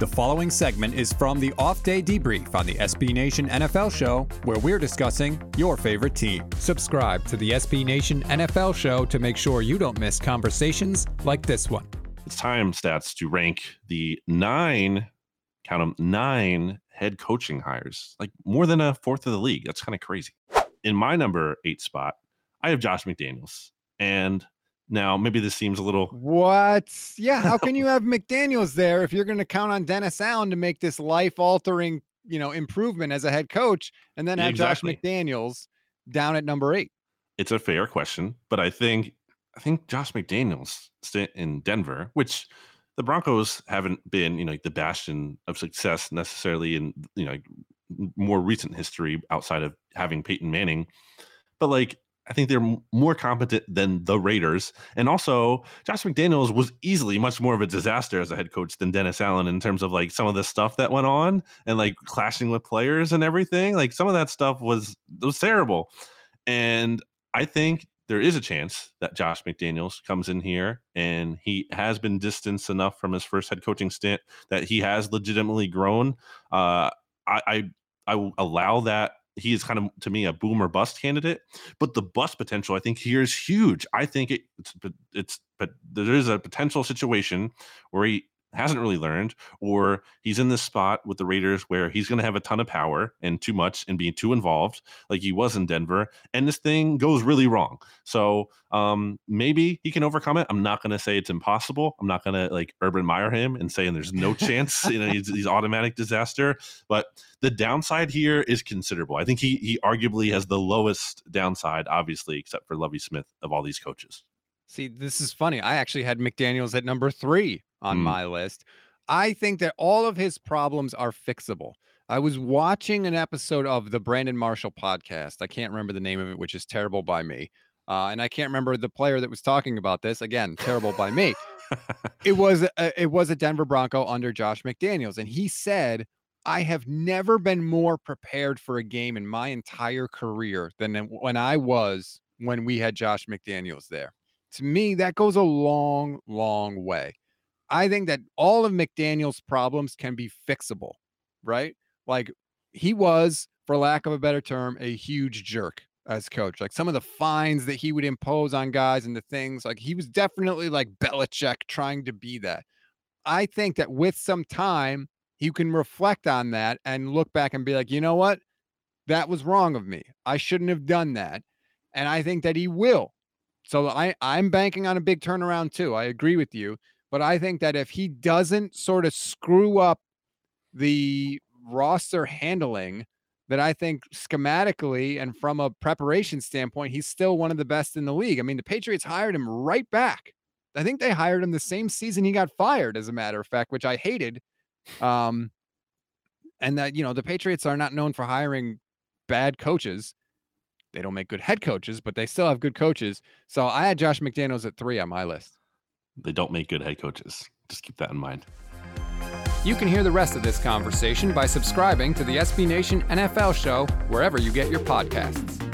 The following segment is from the off day debrief on the SB Nation NFL show, where we're discussing your favorite team. Subscribe to the SB Nation NFL show to make sure you don't miss conversations like this one. It's time stats to rank the nine, count them, nine head coaching hires, like more than a fourth of the league. That's kind of crazy. In my number eight spot, I have Josh McDaniels. And now, maybe this seems a little. What? Yeah. How can you have McDaniels there if you're going to count on Dennis Allen to make this life altering, you know, improvement as a head coach and then have exactly. Josh McDaniels down at number eight? It's a fair question, but I think I think Josh McDaniels in Denver, which the Broncos haven't been, you know, like the bastion of success necessarily in, you know, more recent history outside of having Peyton Manning. But like I think they're more competent than the Raiders. And also, Josh McDaniels was easily much more of a disaster as a head coach than Dennis Allen in terms of like some of the stuff that went on and like clashing with players and everything. Like some of that stuff was was terrible. And I think there is a chance that Josh McDaniels comes in here and he has been distanced enough from his first head coaching stint that he has legitimately grown. Uh, I, I I allow that he is kind of to me a boomer bust candidate. But the bust potential, I think, here is huge. I think it, it's it's but there is a potential situation where he hasn't really learned, or he's in this spot with the Raiders where he's going to have a ton of power and too much and being too involved, like he was in Denver, and this thing goes really wrong. So um, maybe he can overcome it. I'm not going to say it's impossible. I'm not going to like Urban Meyer him and saying there's no chance, you know, he's, he's automatic disaster. But the downside here is considerable. I think he he arguably has the lowest downside, obviously, except for Lovie Smith of all these coaches. See, this is funny. I actually had McDaniels at number three on mm. my list. I think that all of his problems are fixable. I was watching an episode of the Brandon Marshall podcast. I can't remember the name of it, which is terrible by me. Uh, and I can't remember the player that was talking about this. Again, terrible by me. It was a, it was a Denver Bronco under Josh McDaniels, and he said, "I have never been more prepared for a game in my entire career than when I was when we had Josh McDaniels there." to me, that goes a long, long way. I think that all of McDaniel's problems can be fixable, right? Like he was, for lack of a better term, a huge jerk as coach. Like some of the fines that he would impose on guys and the things, like he was definitely like Belichick trying to be that. I think that with some time, you can reflect on that and look back and be like, you know what? That was wrong of me. I shouldn't have done that. And I think that he will so I I'm banking on a big turnaround too. I agree with you, but I think that if he doesn't sort of screw up the roster handling, that I think schematically and from a preparation standpoint, he's still one of the best in the league. I mean, the Patriots hired him right back. I think they hired him the same season he got fired, as a matter of fact, which I hated. Um, and that you know the Patriots are not known for hiring bad coaches. They don't make good head coaches, but they still have good coaches. So I had Josh McDaniels at three on my list. They don't make good head coaches. Just keep that in mind. You can hear the rest of this conversation by subscribing to the SB Nation NFL show wherever you get your podcasts.